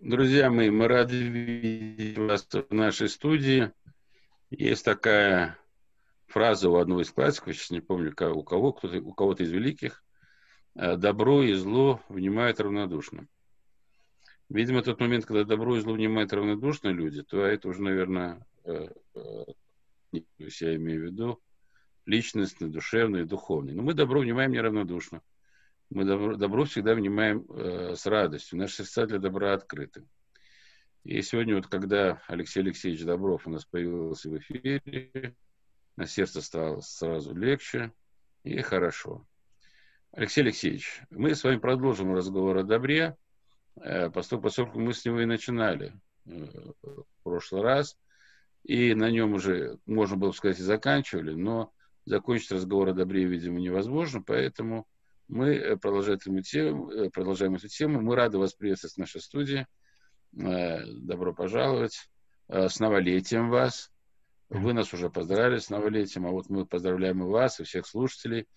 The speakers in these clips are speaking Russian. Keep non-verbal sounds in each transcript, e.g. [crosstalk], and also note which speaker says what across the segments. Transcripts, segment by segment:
Speaker 1: Друзья мои, мы рады видеть вас в нашей студии. Есть такая фраза у одного из классиков, сейчас не помню у кого, кто у кого-то из великих, «Э, добро и зло внимают равнодушно. Видимо, тот момент, когда добро и зло внимают равнодушно люди, то это уже, наверное, э, э, я имею в виду, личностный, душевный, духовный. Но мы добро внимаем неравнодушно. Мы добро, добро всегда внимаем э, с радостью. Наши сердца для добра открыты. И сегодня вот, когда Алексей Алексеевич Добров у нас появился в эфире, на сердце стало сразу легче и хорошо. Алексей Алексеевич, мы с вами продолжим разговор о добре, э, поскольку, поскольку мы с него и начинали э, в прошлый раз, и на нем уже, можно было сказать, и заканчивали, но закончить разговор о добре, видимо, невозможно, поэтому мы э, продолжаем эту тему. Э, продолжаем эту тему. Мы рады вас приветствовать в нашей студии. Э, добро пожаловать. С новолетием вас. Вы нас уже поздравили с новолетием, а вот мы поздравляем и вас, и всех слушателей,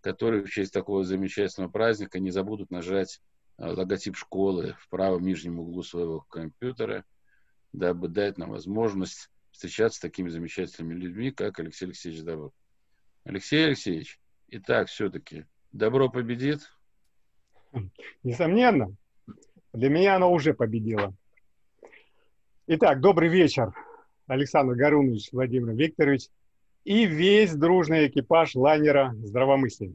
Speaker 1: которые в честь такого замечательного праздника не забудут нажать логотип школы в правом нижнем углу своего компьютера, дабы дать нам возможность встречаться с такими замечательными людьми, как Алексей Алексеевич Добров. Алексей Алексеевич, итак, все-таки Добро победит?
Speaker 2: Несомненно. Для меня оно уже победило. Итак, добрый вечер, Александр Гарунович, Владимир Викторович и весь дружный экипаж лайнера «Здравомыслие».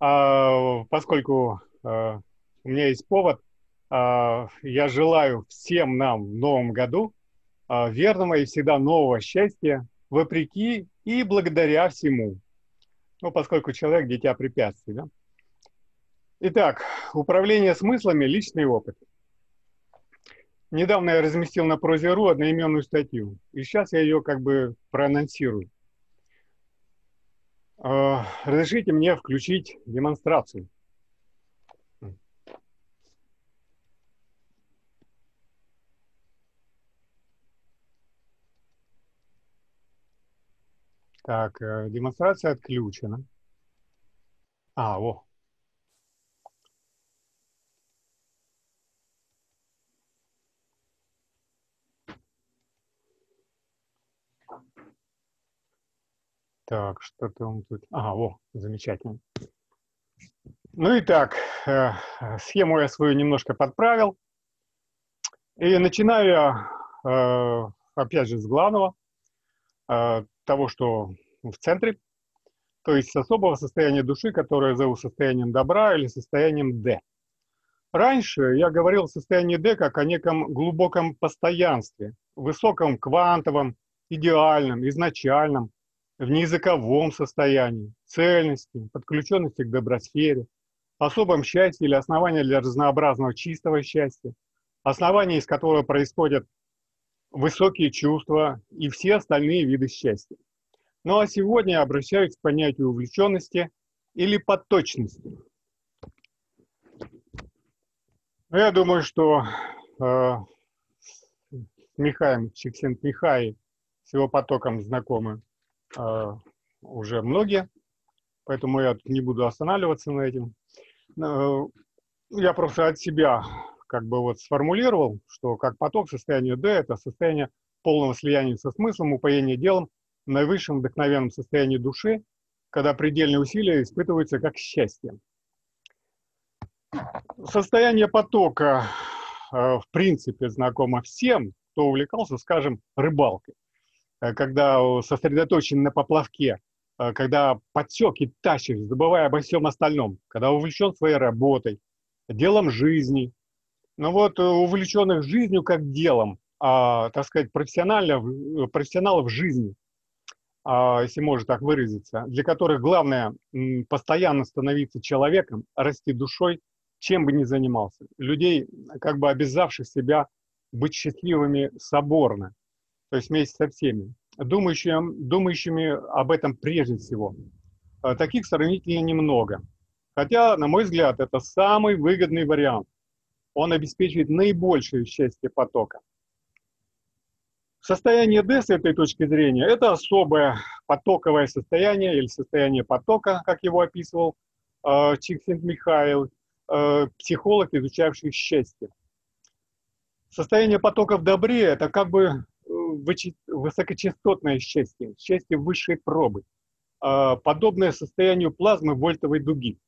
Speaker 2: А, поскольку а, у меня есть повод, а, я желаю всем нам в новом году а, верного и всегда нового счастья, вопреки и благодаря всему. Ну, поскольку человек – дитя препятствий, да? Итак, управление смыслами – личный опыт. Недавно я разместил на Прозе.ру одноименную статью, и сейчас я ее как бы проанонсирую. А, разрешите мне включить демонстрацию. Так, э, демонстрация отключена. А, о. Так, что-то он тут... Ага, о, замечательно. Ну и так, э, схему я свою немножко подправил. И начинаю я, э, опять же, с главного того, что в центре, то есть с особого состояния души, которое я зову состоянием добра или состоянием Д. Раньше я говорил о состоянии Д как о неком глубоком постоянстве, высоком квантовом, идеальном, изначальном, в неязыковом состоянии, цельности, подключенности к добросфере, особом счастье или основании для разнообразного чистого счастья, основание из которого происходят высокие чувства и все остальные виды счастья. Ну а сегодня я обращаюсь к понятию увлеченности или подточности. Ну, я думаю, что э, с Михаем Чиксент Михай с его потоком знакомы э, уже многие, поэтому я не буду останавливаться на этом. Э, я просто от себя как бы вот сформулировал, что как поток состояние D – это состояние полного слияния со смыслом, упоения делом, наивысшем вдохновенном состоянии души, когда предельные усилия испытываются как счастье. Состояние потока э, в принципе знакомо всем, кто увлекался, скажем, рыбалкой. Э, когда сосредоточен на поплавке, э, когда подсек и тащишь, забывая обо всем остальном, когда увлечен своей работой, делом жизни, ну вот э, увлеченных жизнью как делом, а, так сказать, профессионально, э, профессионалов жизни, а, если можно так выразиться, для которых главное постоянно становиться человеком, расти душой, чем бы ни занимался. Людей, как бы обязавших себя быть счастливыми соборно, то есть вместе со всеми, думающими, думающими об этом прежде всего. А, таких сравнительно немного. Хотя, на мой взгляд, это самый выгодный вариант он обеспечивает наибольшее счастье потока. Состояние D с этой точки зрения – это особое потоковое состояние или состояние потока, как его описывал э, Чиксент Михаил, э, психолог, изучавший счастье. Состояние потока в добре – это как бы э, высокочастотное счастье, счастье высшей пробы, а, подобное состоянию плазмы вольтовой дуги.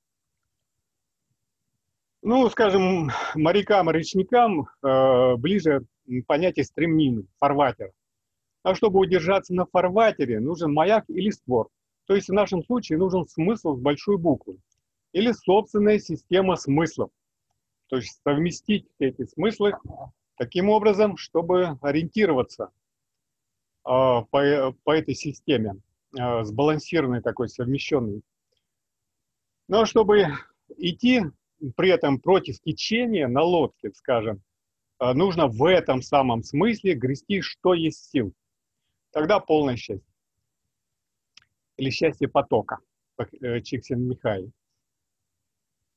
Speaker 2: Ну, скажем, морякам речникам э, ближе понятие стремнины, фарватера. А чтобы удержаться на фарватере, нужен маяк или створ. То есть в нашем случае нужен смысл с большой буквы. Или собственная система смыслов. То есть совместить эти смыслы таким образом, чтобы ориентироваться э, по, по этой системе, э, сбалансированной такой, совмещенной. Но чтобы идти при этом против течения на лодке, скажем, э, нужно в этом самом смысле грести, что есть сил. Тогда полное счастье. Или счастье потока, э, Чиксин Михаил.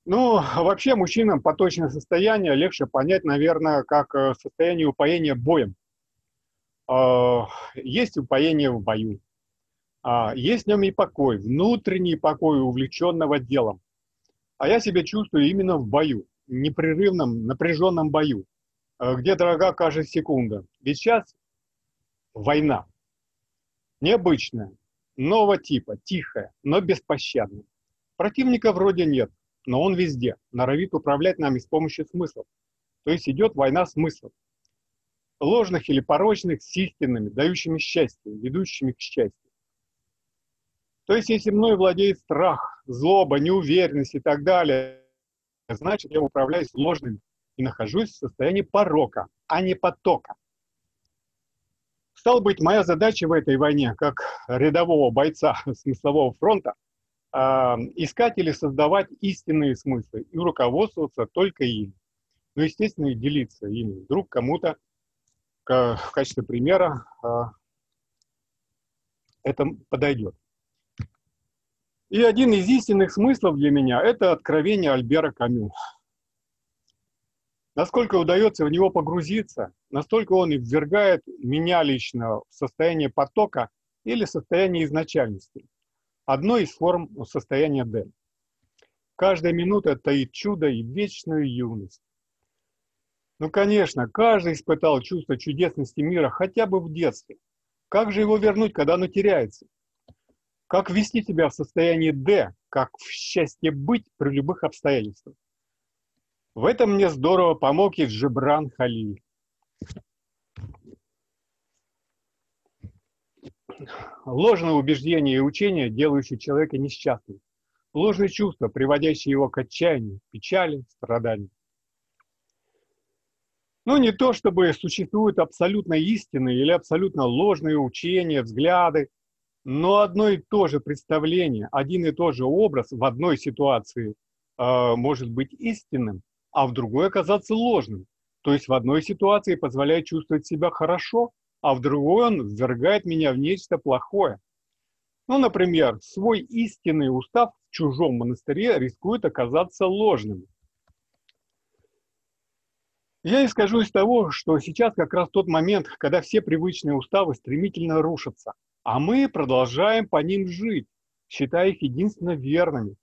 Speaker 2: Ну, вообще мужчинам поточное состояние легче понять, наверное, как э, состояние упоения боем. Есть упоение в бою. А, есть в нем и покой, внутренний покой увлеченного делом. А я себя чувствую именно в бою, непрерывном, напряженном бою, э, где дорога каждая секунда. Ведь сейчас война. Необычная, нового типа, тихая, но беспощадная. Противника вроде нет, но он везде, норовит управлять нами с помощью смыслов. То есть идет война смыслов. Ложных или порочных с истинными, дающими счастье, ведущими к счастью. То есть, если мной владеет страх, злоба, неуверенность и так далее, значит, я управляюсь ложным и нахожусь в состоянии порока, а не потока. Стало быть, моя задача в этой войне, как рядового бойца [laughs] смыслового фронта, э, искать или создавать истинные смыслы и руководствоваться только ими. Ну, естественно, и делиться ими. Вдруг кому-то в качестве примера э, это подойдет. И один из истинных смыслов для меня – это откровение Альбера Камю. Насколько удается в него погрузиться, настолько он и ввергает меня лично в состояние потока или состояние изначальности. Одно из форм состояния Д. Каждая минута таит чудо и вечную юность. Ну, конечно, каждый испытал чувство чудесности мира хотя бы в детстве. Как же его вернуть, когда оно теряется? Как вести себя в состоянии «Д», как в счастье быть при любых обстоятельствах. В этом мне здорово помог и Джибран Халиль. Ложное убеждение и учение, делающие человека несчастным. Ложные чувства, приводящие его к отчаянию, печали, страданию. Ну, не то чтобы существуют абсолютно истинные или абсолютно ложные учения, взгляды, но одно и то же представление, один и тот же образ в одной ситуации э, может быть истинным, а в другой оказаться ложным. То есть в одной ситуации позволяет чувствовать себя хорошо, а в другой он ввергает меня в нечто плохое. Ну, например, свой истинный устав в чужом монастыре рискует оказаться ложным. Я исхожу из того, что сейчас как раз тот момент, когда все привычные уставы стремительно рушатся – а мы продолжаем по ним жить, считая их единственно верными.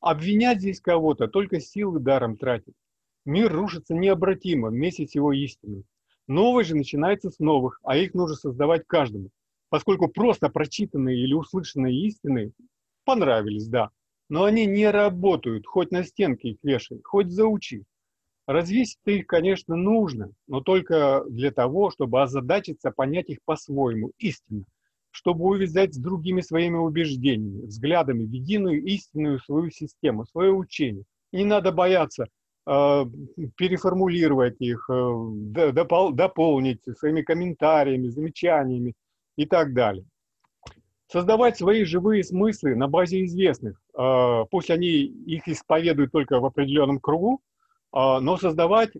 Speaker 2: Обвинять здесь кого-то, только силы даром тратить. Мир рушится необратимо вместе с его истиной. Новый же начинается с новых, а их нужно создавать каждому. Поскольку просто прочитанные или услышанные истины понравились, да, но они не работают, хоть на стенке их вешай, хоть заучи. Развесить их, конечно, нужно, но только для того, чтобы озадачиться понять их по-своему, истинно, чтобы увязать с другими своими убеждениями, взглядами в единую истинную свою систему, свое учение. не надо бояться э, переформулировать их, э, допол дополнить своими комментариями, замечаниями и так далее. Создавать свои живые смыслы на базе известных. Э, пусть они их исповедуют только в определенном кругу, э, но создавать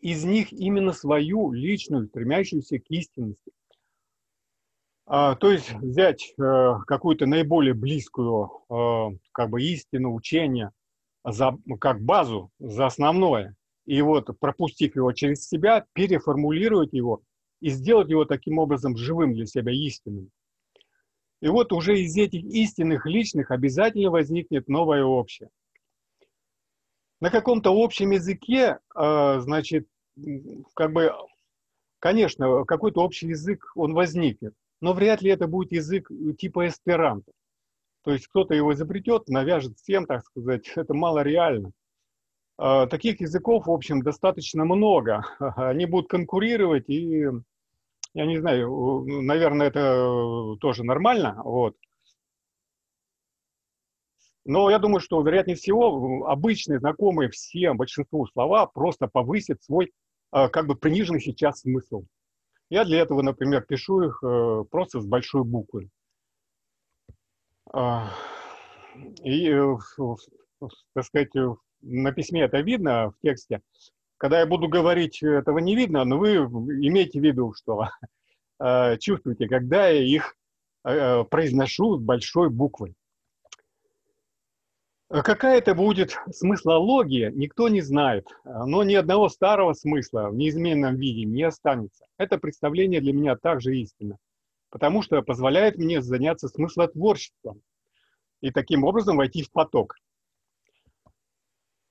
Speaker 2: из них именно свою личную, стремящуюся к истинности. А, то есть взять э, какую-то наиболее близкую э, как бы истину, учение за, как базу, за основное, и вот пропустив его через себя, переформулировать его и сделать его таким образом живым для себя истинным. И вот уже из этих истинных личных обязательно возникнет новое общее. На каком-то общем языке, э, значит, как бы, конечно, какой-то общий язык, он возникнет, но вряд ли это будет язык типа эсперанто. То есть кто-то его изобретет, навяжет всем, так сказать, [laughs] это мало реально. А, таких языков, в общем, достаточно много. [laughs] Они будут конкурировать, и я не знаю, наверное, это тоже нормально, вот. Но я думаю, что, вероятнее всего, обычные, знакомые всем, большинству слова просто повысят свой, а, как бы, приниженный сейчас смысл. Я для этого, например, пишу их э, просто с большой буквы. А, и, э, так сказать, на письме это видно в тексте. Когда я буду говорить, этого не видно, но вы имейте в виду, что [laughs] э, чувствуете, когда я их э, произношу с большой буквы. Какая это будет смыслология, никто не знает, но ни одного старого смысла в неизменном виде не останется. Это представление для меня также истинно, потому что позволяет мне заняться смыслотворчеством и таким образом войти в поток.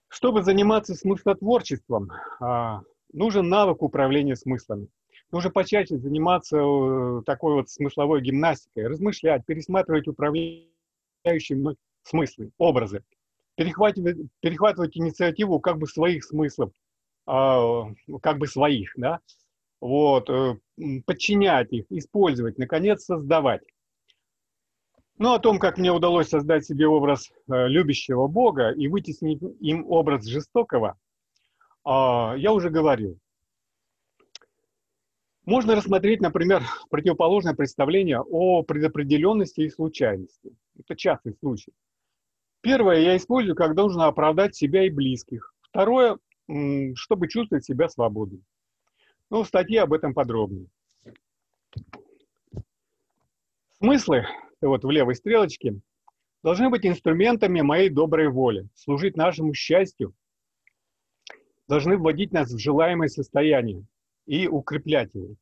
Speaker 2: Чтобы заниматься смыслотворчеством, а, нужен навык управления смыслами. Нужно почаще заниматься э, такой вот смысловой гимнастикой, размышлять, пересматривать управляющие смыслы, образы, перехватывать, перехватывать инициативу как бы своих смыслов, а, как бы своих, да, вот, э, подчинять их, использовать, наконец, создавать. Ну, о том, как мне удалось создать себе образ э, любящего Бога и вытеснить им образ жестокого, э, я уже говорил. Можно рассмотреть, например, противоположное представление о предопределенности и случайности. Это частый случай. Первое я использую, когда нужно оправдать себя и близких. Второе, чтобы чувствовать себя свободным. Ну, в статье об этом подробнее. Смыслы вот в левой стрелочке, должны быть инструментами моей доброй воли, служить нашему счастью, должны вводить нас в желаемое состояние и укреплять его.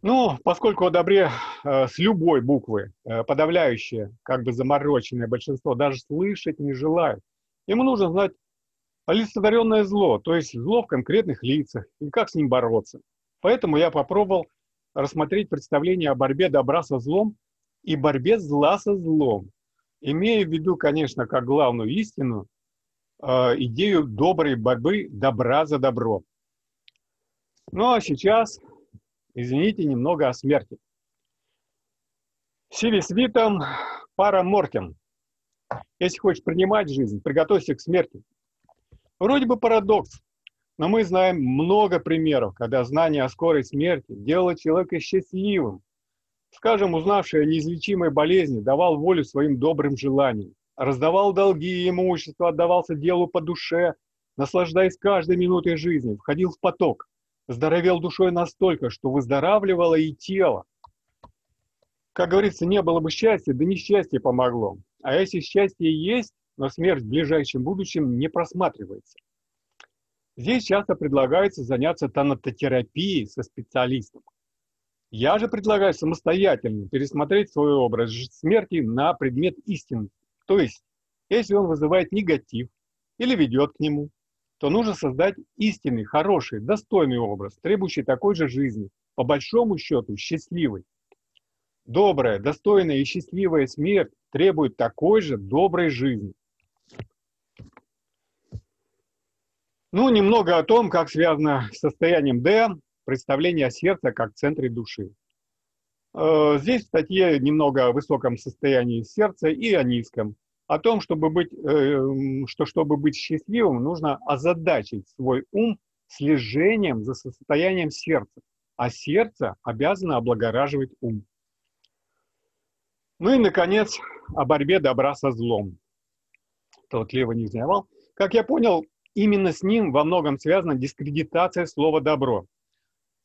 Speaker 2: Ну, поскольку о добре э, с любой буквы э, подавляющее, как бы замороченное большинство даже слышать не желает, ему нужно знать олицетворенное зло, то есть зло в конкретных лицах и как с ним бороться. Поэтому я попробовал рассмотреть представление о борьбе добра со злом и борьбе зла со злом, имея в виду, конечно, как главную истину, э, идею доброй борьбы добра за добро. Ну а сейчас, извините, немного о смерти. Сивис витам пара мортем. Если хочешь принимать жизнь, приготовься к смерти. Вроде бы парадокс, но мы знаем много примеров, когда знание о скорой смерти делало человека счастливым. Скажем, узнавший о неизлечимой болезни, давал волю своим добрым желаниям, раздавал долги и имущество, отдавался делу по душе, наслаждаясь каждой минутой жизни, входил в поток, здоровел душой настолько, что выздоравливало и тело. Как говорится, не было бы счастья, да несчастье помогло. А если счастье есть, но смерть в ближайшем будущем не просматривается. Здесь часто предлагается заняться тонатотерапией со специалистом. Я же предлагаю самостоятельно пересмотреть свой образ смерти на предмет истины. То есть, если он вызывает негатив или ведет к нему, то нужно создать истинный, хороший, достойный образ, требующий такой же жизни, по большому счету счастливый. Добрая, достойная и счастливая смерть требует такой же доброй жизни. Ну, немного о том, как связано с состоянием Д представление о сердце как центре души. Э, здесь в статье немного о высоком состоянии сердца и о низком. О том, чтобы быть, э, что чтобы быть счастливым, нужно озадачить свой ум слежением за состоянием сердца. А сердце обязано облагораживать ум. Ну и, наконец, о борьбе добра со злом. Тот лево не знавал. Как я понял, Именно с ним во многом связана дискредитация слова «добро»,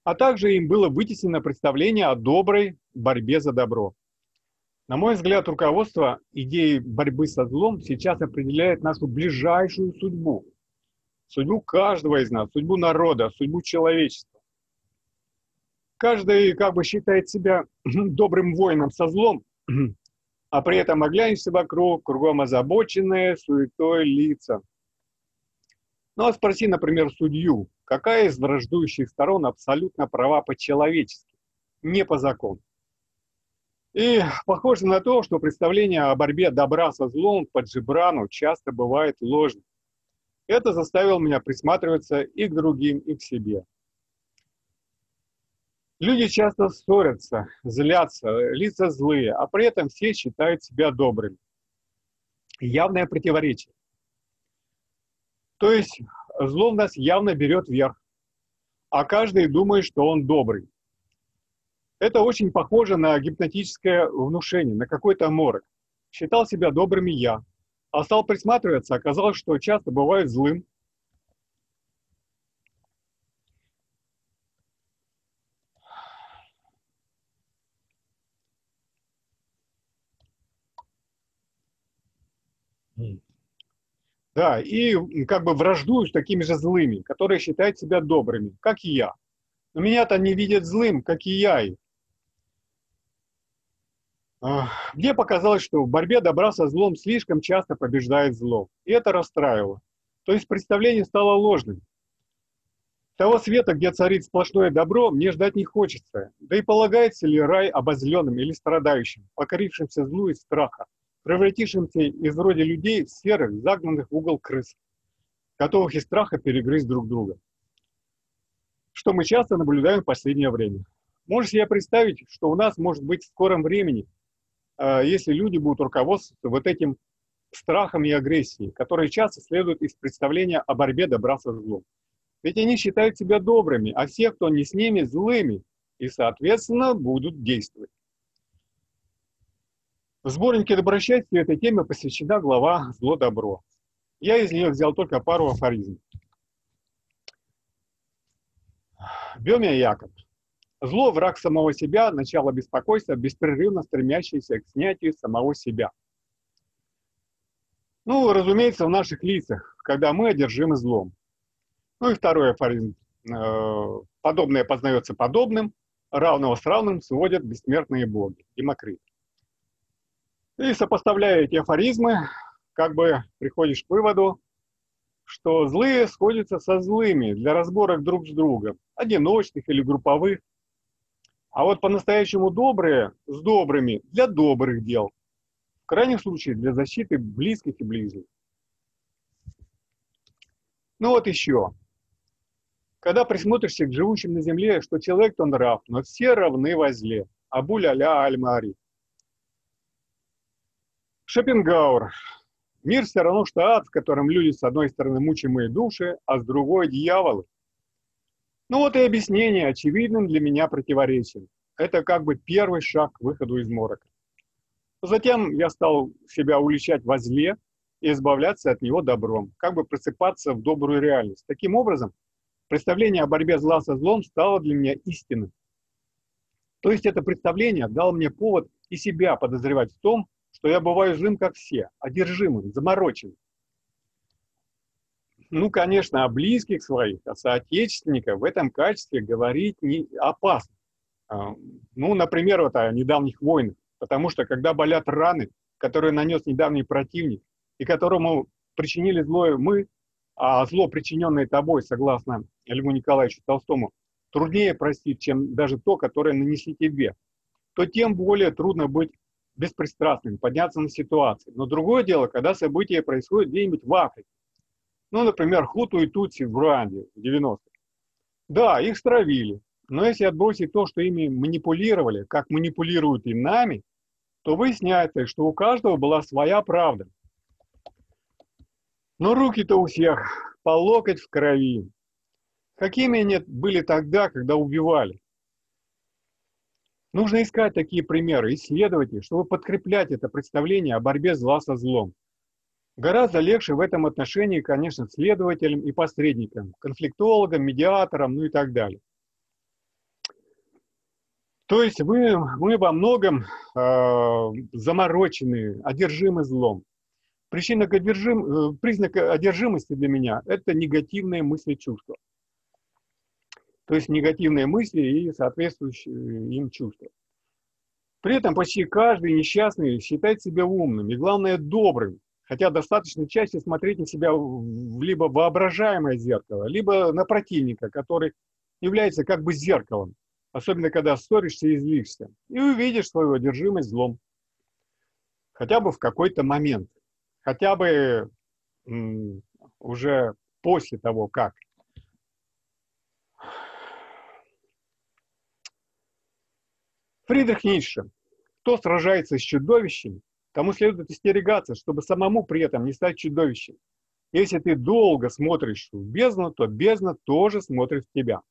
Speaker 2: а также им было вытеснено представление о доброй борьбе за добро. На мой взгляд, руководство идеей борьбы со злом сейчас определяет нашу ближайшую судьбу. Судьбу каждого из нас, судьбу народа, судьбу человечества. Каждый как бы считает себя [clears throat] добрым воином со злом, [clears throat] а при этом оглянешься вокруг, кругом озабоченные суетой лица – Ну а спроси, например, судью, какая из враждующих сторон абсолютно права по-человечески, не по закону. И похоже на то, что представление о борьбе добра со злом под Джибрану часто бывает ложным. Это заставило меня присматриваться и к другим, и к себе. Люди часто ссорятся, злятся, лица злые, а при этом все считают себя добрыми. Явное противоречие. То есть зло в нас явно берет верх, а каждый думает, что он добрый. Это очень похоже на гипнотическое внушение, на какой-то морок. Считал себя добрым я, а стал присматриваться, оказалось, что часто бывает злым. Да, и как бы враждую с такими же злыми, которые считают себя добрыми, как и я. Но меня-то не видят злым, как и я их. Мне показалось, что в борьбе добра со злом слишком часто побеждает зло. И это расстраивало. То есть представление стало ложным. Того света, где царит сплошное добро, мне ждать не хочется. Да и полагается ли рай обозленным или страдающим, покорившимся злу и страха, превратившимся из вроде людей в серых, загнанных в угол крыс, готовых из страха перегрызть друг друга. Что мы часто наблюдаем в последнее время. Можешь себе представить, что у нас может быть в скором времени если люди будут руководствоваться вот этим страхом и агрессией, которые часто следуют из представления о борьбе добра со злом. Ведь они считают себя добрыми, а все, кто не с ними, злыми, и, соответственно, будут действовать. В сборнике «Добросчастье» этой теме посвящена глава «Зло-добро». Я из нее взял только пару афоризмов. Бемия Якоб. Зло – враг самого себя, начало беспокойства, беспрерывно стремящееся к снятию самого себя. Ну, разумеется, в наших лицах, когда мы одержимы злом. Ну и второй афоризм. Э, подобное познается подобным, равного с равным сводят бессмертные боги. Демокрит. И сопоставляя эти афоризмы, как бы приходишь к выводу, что злые сходятся со злыми для разборок друг с другом, одиночных или групповых, а вот по-настоящему добрые с добрыми для добрых дел. В крайнем случае для защиты близких и ближних. Ну вот еще. Когда присмотришься к живущим на земле, что человек он нрав, но все равны во зле. Абуль-аля аль-мари. Шопенгауэр. Мир все равно, что ад, в котором люди с одной стороны мучимые души, а с другой дьяволы. Ну вот и объяснение очевидным для меня противоречием. Это как бы первый шаг к выходу из морока. Затем я стал себя уличать во зле и избавляться от него добром, как бы просыпаться в добрую реальность. Таким образом, представление о борьбе зла со злом стало для меня истинным. То есть это представление дало мне повод и себя подозревать в том, что я бываю злым, как все, одержимым, замороченным. Ну, конечно, о близких своих, о соотечественниках в этом качестве говорить не опасно. А, ну, например, вот о недавних войнах. Потому что, когда болят раны, которые нанес недавний противник, и которому причинили зло мы, а зло, причиненное тобой, согласно Льву Николаевичу Толстому, труднее простить, чем даже то, которое нанесли тебе, то тем более трудно быть беспристрастным, подняться на ситуацию. Но другое дело, когда события происходят где-нибудь в Африке, ну, например, Хуту и Тутси в Руанде в 90-х. Да, их стравили. Но если отбросить то, что ими манипулировали, как манипулируют и нами, то выясняется, что у каждого была своя правда. Но руки-то у всех по локоть в крови. Какими они были тогда, когда убивали? Нужно искать такие примеры, исследовать их, чтобы подкреплять это представление о борьбе зла со злом. Гораздо легче в этом отношении, конечно, следователям и посредникам, конфликтологам, медиаторам, ну и так далее. То есть мы, мы во многом э, заморочены, одержимы злом. Причина одержим, э, признак одержимости для меня – это негативные мысли чувства. То есть негативные мысли и соответствующие им чувства. При этом почти каждый несчастный считает себя умным и, главное, добрым, Хотя достаточно чаще смотреть на себя в либо воображаемое зеркало, либо на противника, который является как бы зеркалом, особенно когда ссоришься и злишься, и увидишь свою одержимость злом. Хотя бы в какой-то момент, хотя бы уже после того, как. Фридрих Ницше. Кто сражается с чудовищем, тому следует остерегаться, чтобы самому при этом не стать чудовищем. Если ты долго смотришь в бездну, то бездна тоже смотрит в тебя.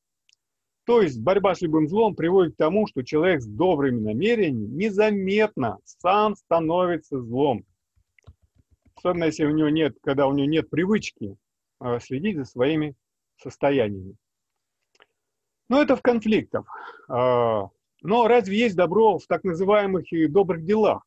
Speaker 2: То есть борьба с любым злом приводит к тому, что человек с добрыми намерениями незаметно сам становится злом. Особенно если у него нет, когда у него нет привычки э, следить за своими состояниями. Но это в конфликтах. Э, но разве есть добро в так называемых и добрых делах,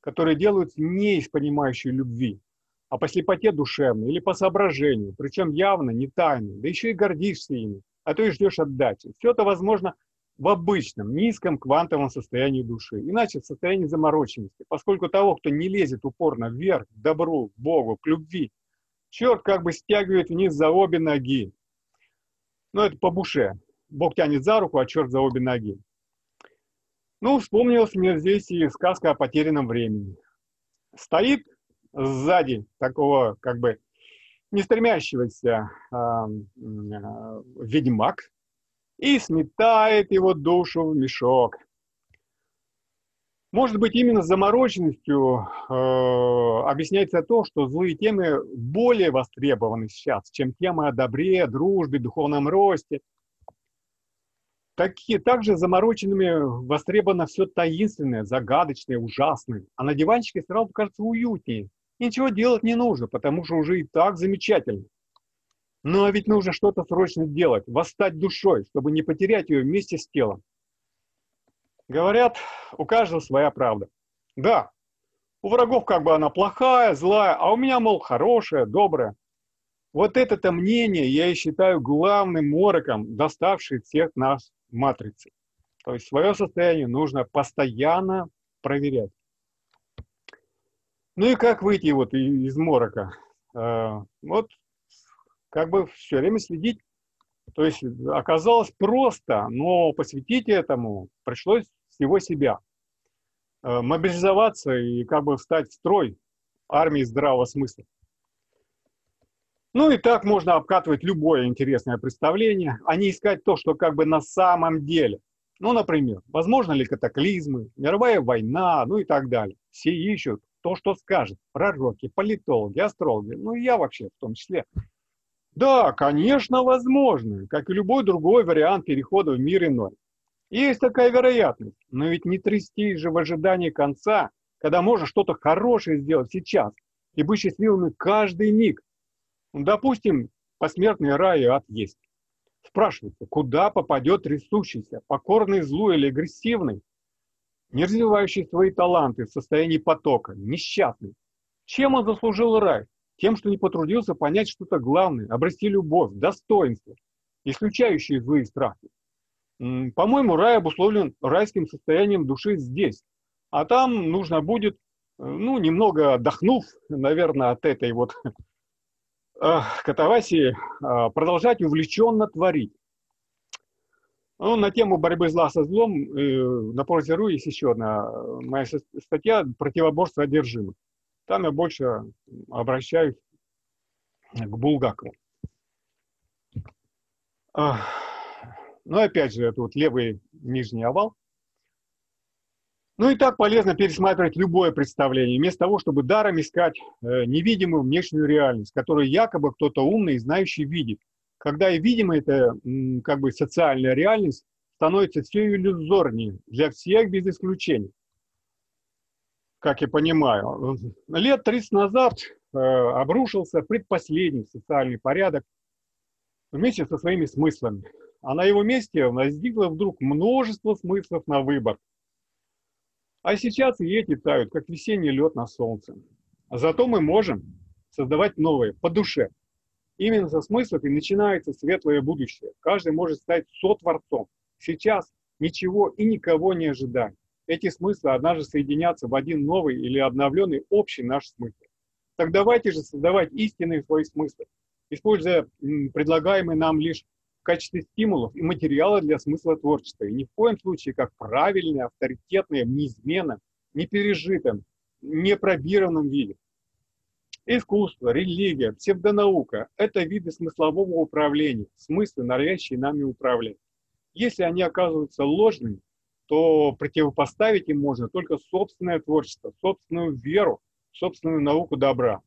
Speaker 2: которые делаются не из понимающей любви, а по слепоте душевной или по соображению, причем явно не тайно, да еще и гордишься ими, а то и ждешь отдачи. Все это возможно в обычном, низком квантовом состоянии души, иначе в состоянии замороченности, поскольку того, кто не лезет упорно вверх, к добру, к Богу, к любви, черт как бы стягивает вниз за обе ноги. Ну, это по буше. Бог тянет за руку, а черт за обе ноги. Ну, вспомнилась мне здесь и сказка о потерянном времени. Стоит сзади такого, как бы, не стремящегося э, э, ведьмак и сметает его душу в мешок. Может быть, именно замороченностью э, объясняется то, что злые темы более востребованы сейчас, чем темы о добре, дружбе, духовном росте – Такие, также замороченными востребовано все таинственное, загадочное, ужасное. А на диванчике сразу кажется уютнее. ничего делать не нужно, потому что уже и так замечательно. Но ведь нужно что-то срочно делать, восстать душой, чтобы не потерять ее вместе с телом. Говорят, у каждого своя правда. Да, у врагов как бы она плохая, злая, а у меня, мол, хорошая, добрая. Вот это-то мнение я и считаю главным мороком, доставший всех нас матрицы. То есть свое состояние нужно постоянно проверять. Ну и как выйти вот из морока? Э, вот как бы все время следить. То есть оказалось просто, но посвятить этому пришлось всего себя. Э, мобилизоваться и как бы встать в строй армии здравого смысла. Ну и так можно обкатывать любое интересное представление, а не искать то, что как бы на самом деле. Ну, например, возможно ли катаклизмы, мировая война, ну и так далее. Все ищут то, что скажет пророки, политологи, астрологи, ну и я вообще в том числе. Да, конечно, возможно, как и любой другой вариант перехода в мир иной. Есть такая вероятность, но ведь не трясти же в ожидании конца, когда можно что-то хорошее сделать сейчас и быть счастливыми каждый миг, допустим, посмертный рай и ад есть. Спрашивается, куда попадет рисущийся, покорный злу или агрессивный, не развивающий свои таланты в состоянии потока, несчастный? Чем он заслужил рай? Тем, что не потрудился понять что-то главное, обрести любовь, достоинство, исключающие злые страхи. По-моему, рай обусловлен райским состоянием души здесь. А там нужно будет, э, ну, немного отдохнув, [laughs] наверное, от этой вот [laughs] катавасии а, продолжать увлеченно творить. Ну, на тему борьбы зла со злом э, на Порзе.ру есть еще одна э, моя статья «Противоборство одержимых». Там я больше обращаюсь к Булгакову. Ну, опять же, это вот левый нижний овал. Ну и так полезно пересматривать любое представление, вместо того, чтобы даром искать э, невидимую внешнюю реальность, которую якобы кто-то умный и знающий видит. Когда и видимо эта как бы социальная реальность становится все иллюзорнее для всех без исключения. Как я понимаю. Лет 30 назад э, обрушился предпоследний социальный порядок вместе со своими смыслами. А на его месте возникло вдруг множество смыслов на выбор – а сейчас и эти тают, как весенний лед на солнце. А зато мы можем создавать новые, по душе. Именно со смыслов и начинается светлое будущее. Каждый может стать сотворцом. Сейчас ничего и никого не ожидать. Эти смыслы однажды соединятся в один новый или обновленный общий наш смысл. Так давайте же создавать истинные свои смыслы, используя предлагаемые нам лишь в качестве стимулов и материала для смысла творчества. И ни в коем случае как правильное, авторитетное, неизменном, непережитом, непробированном виде. Искусство, религия, псевдонаука – это виды смыслового управления, смыслы, норовящие нами управлять. Если они оказываются ложными, то противопоставить им можно только собственное творчество, собственную веру, собственную науку добра.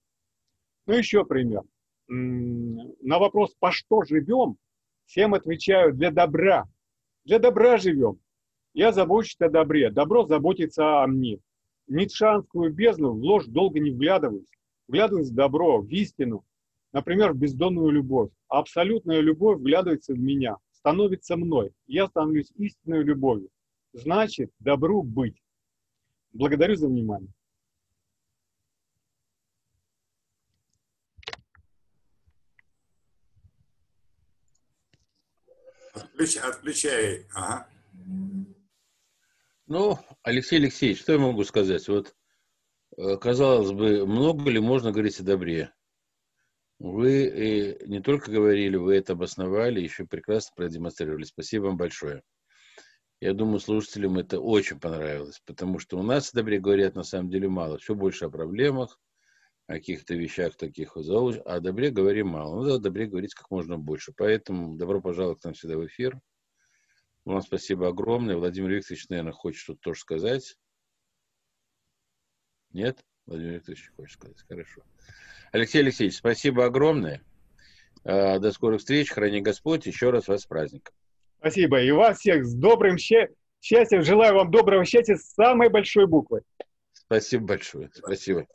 Speaker 2: Ну, еще пример. На вопрос «по что живем?» Всем отвечаю «для добра». Для добра живем. Я забочусь о добре, добро заботится о мне. Ницшанскую бездну в ложь долго не вглядываюсь. Вглядываюсь в добро, в истину, например, в бездонную любовь. А абсолютная любовь вглядывается в меня, становится мной. Я становлюсь истинной любовью значит добру быть. Благодарю за внимание.
Speaker 1: Отключай, отключай. Ага. Ну, Алексей Алексеевич, что я могу сказать? Вот, э, казалось бы, много ли можно говорить о добре? Вы э, не только говорили, вы это обосновали, еще прекрасно продемонстрировали. Спасибо вам большое. Я думаю, слушателям это очень понравилось, потому что у нас о добре говорят на самом деле мало. Все больше о проблемах, о каких-то вещах таких, а о добре говорим мало. Надо о добре говорить как можно больше. Поэтому добро пожаловать к нам сюда в эфир. Вам спасибо огромное. Владимир Викторович, наверное, хочет что-то тоже сказать. Нет? Владимир Викторович хочет сказать. Хорошо. Алексей Алексеевич, спасибо огромное. А, до скорых встреч. Храни Господь. Еще раз вас с праздником.
Speaker 2: Спасибо. И вас всех с добрым счастьем. Желаю вам доброго счастья с самой большой буквы.
Speaker 1: Спасибо большое. Спасибо.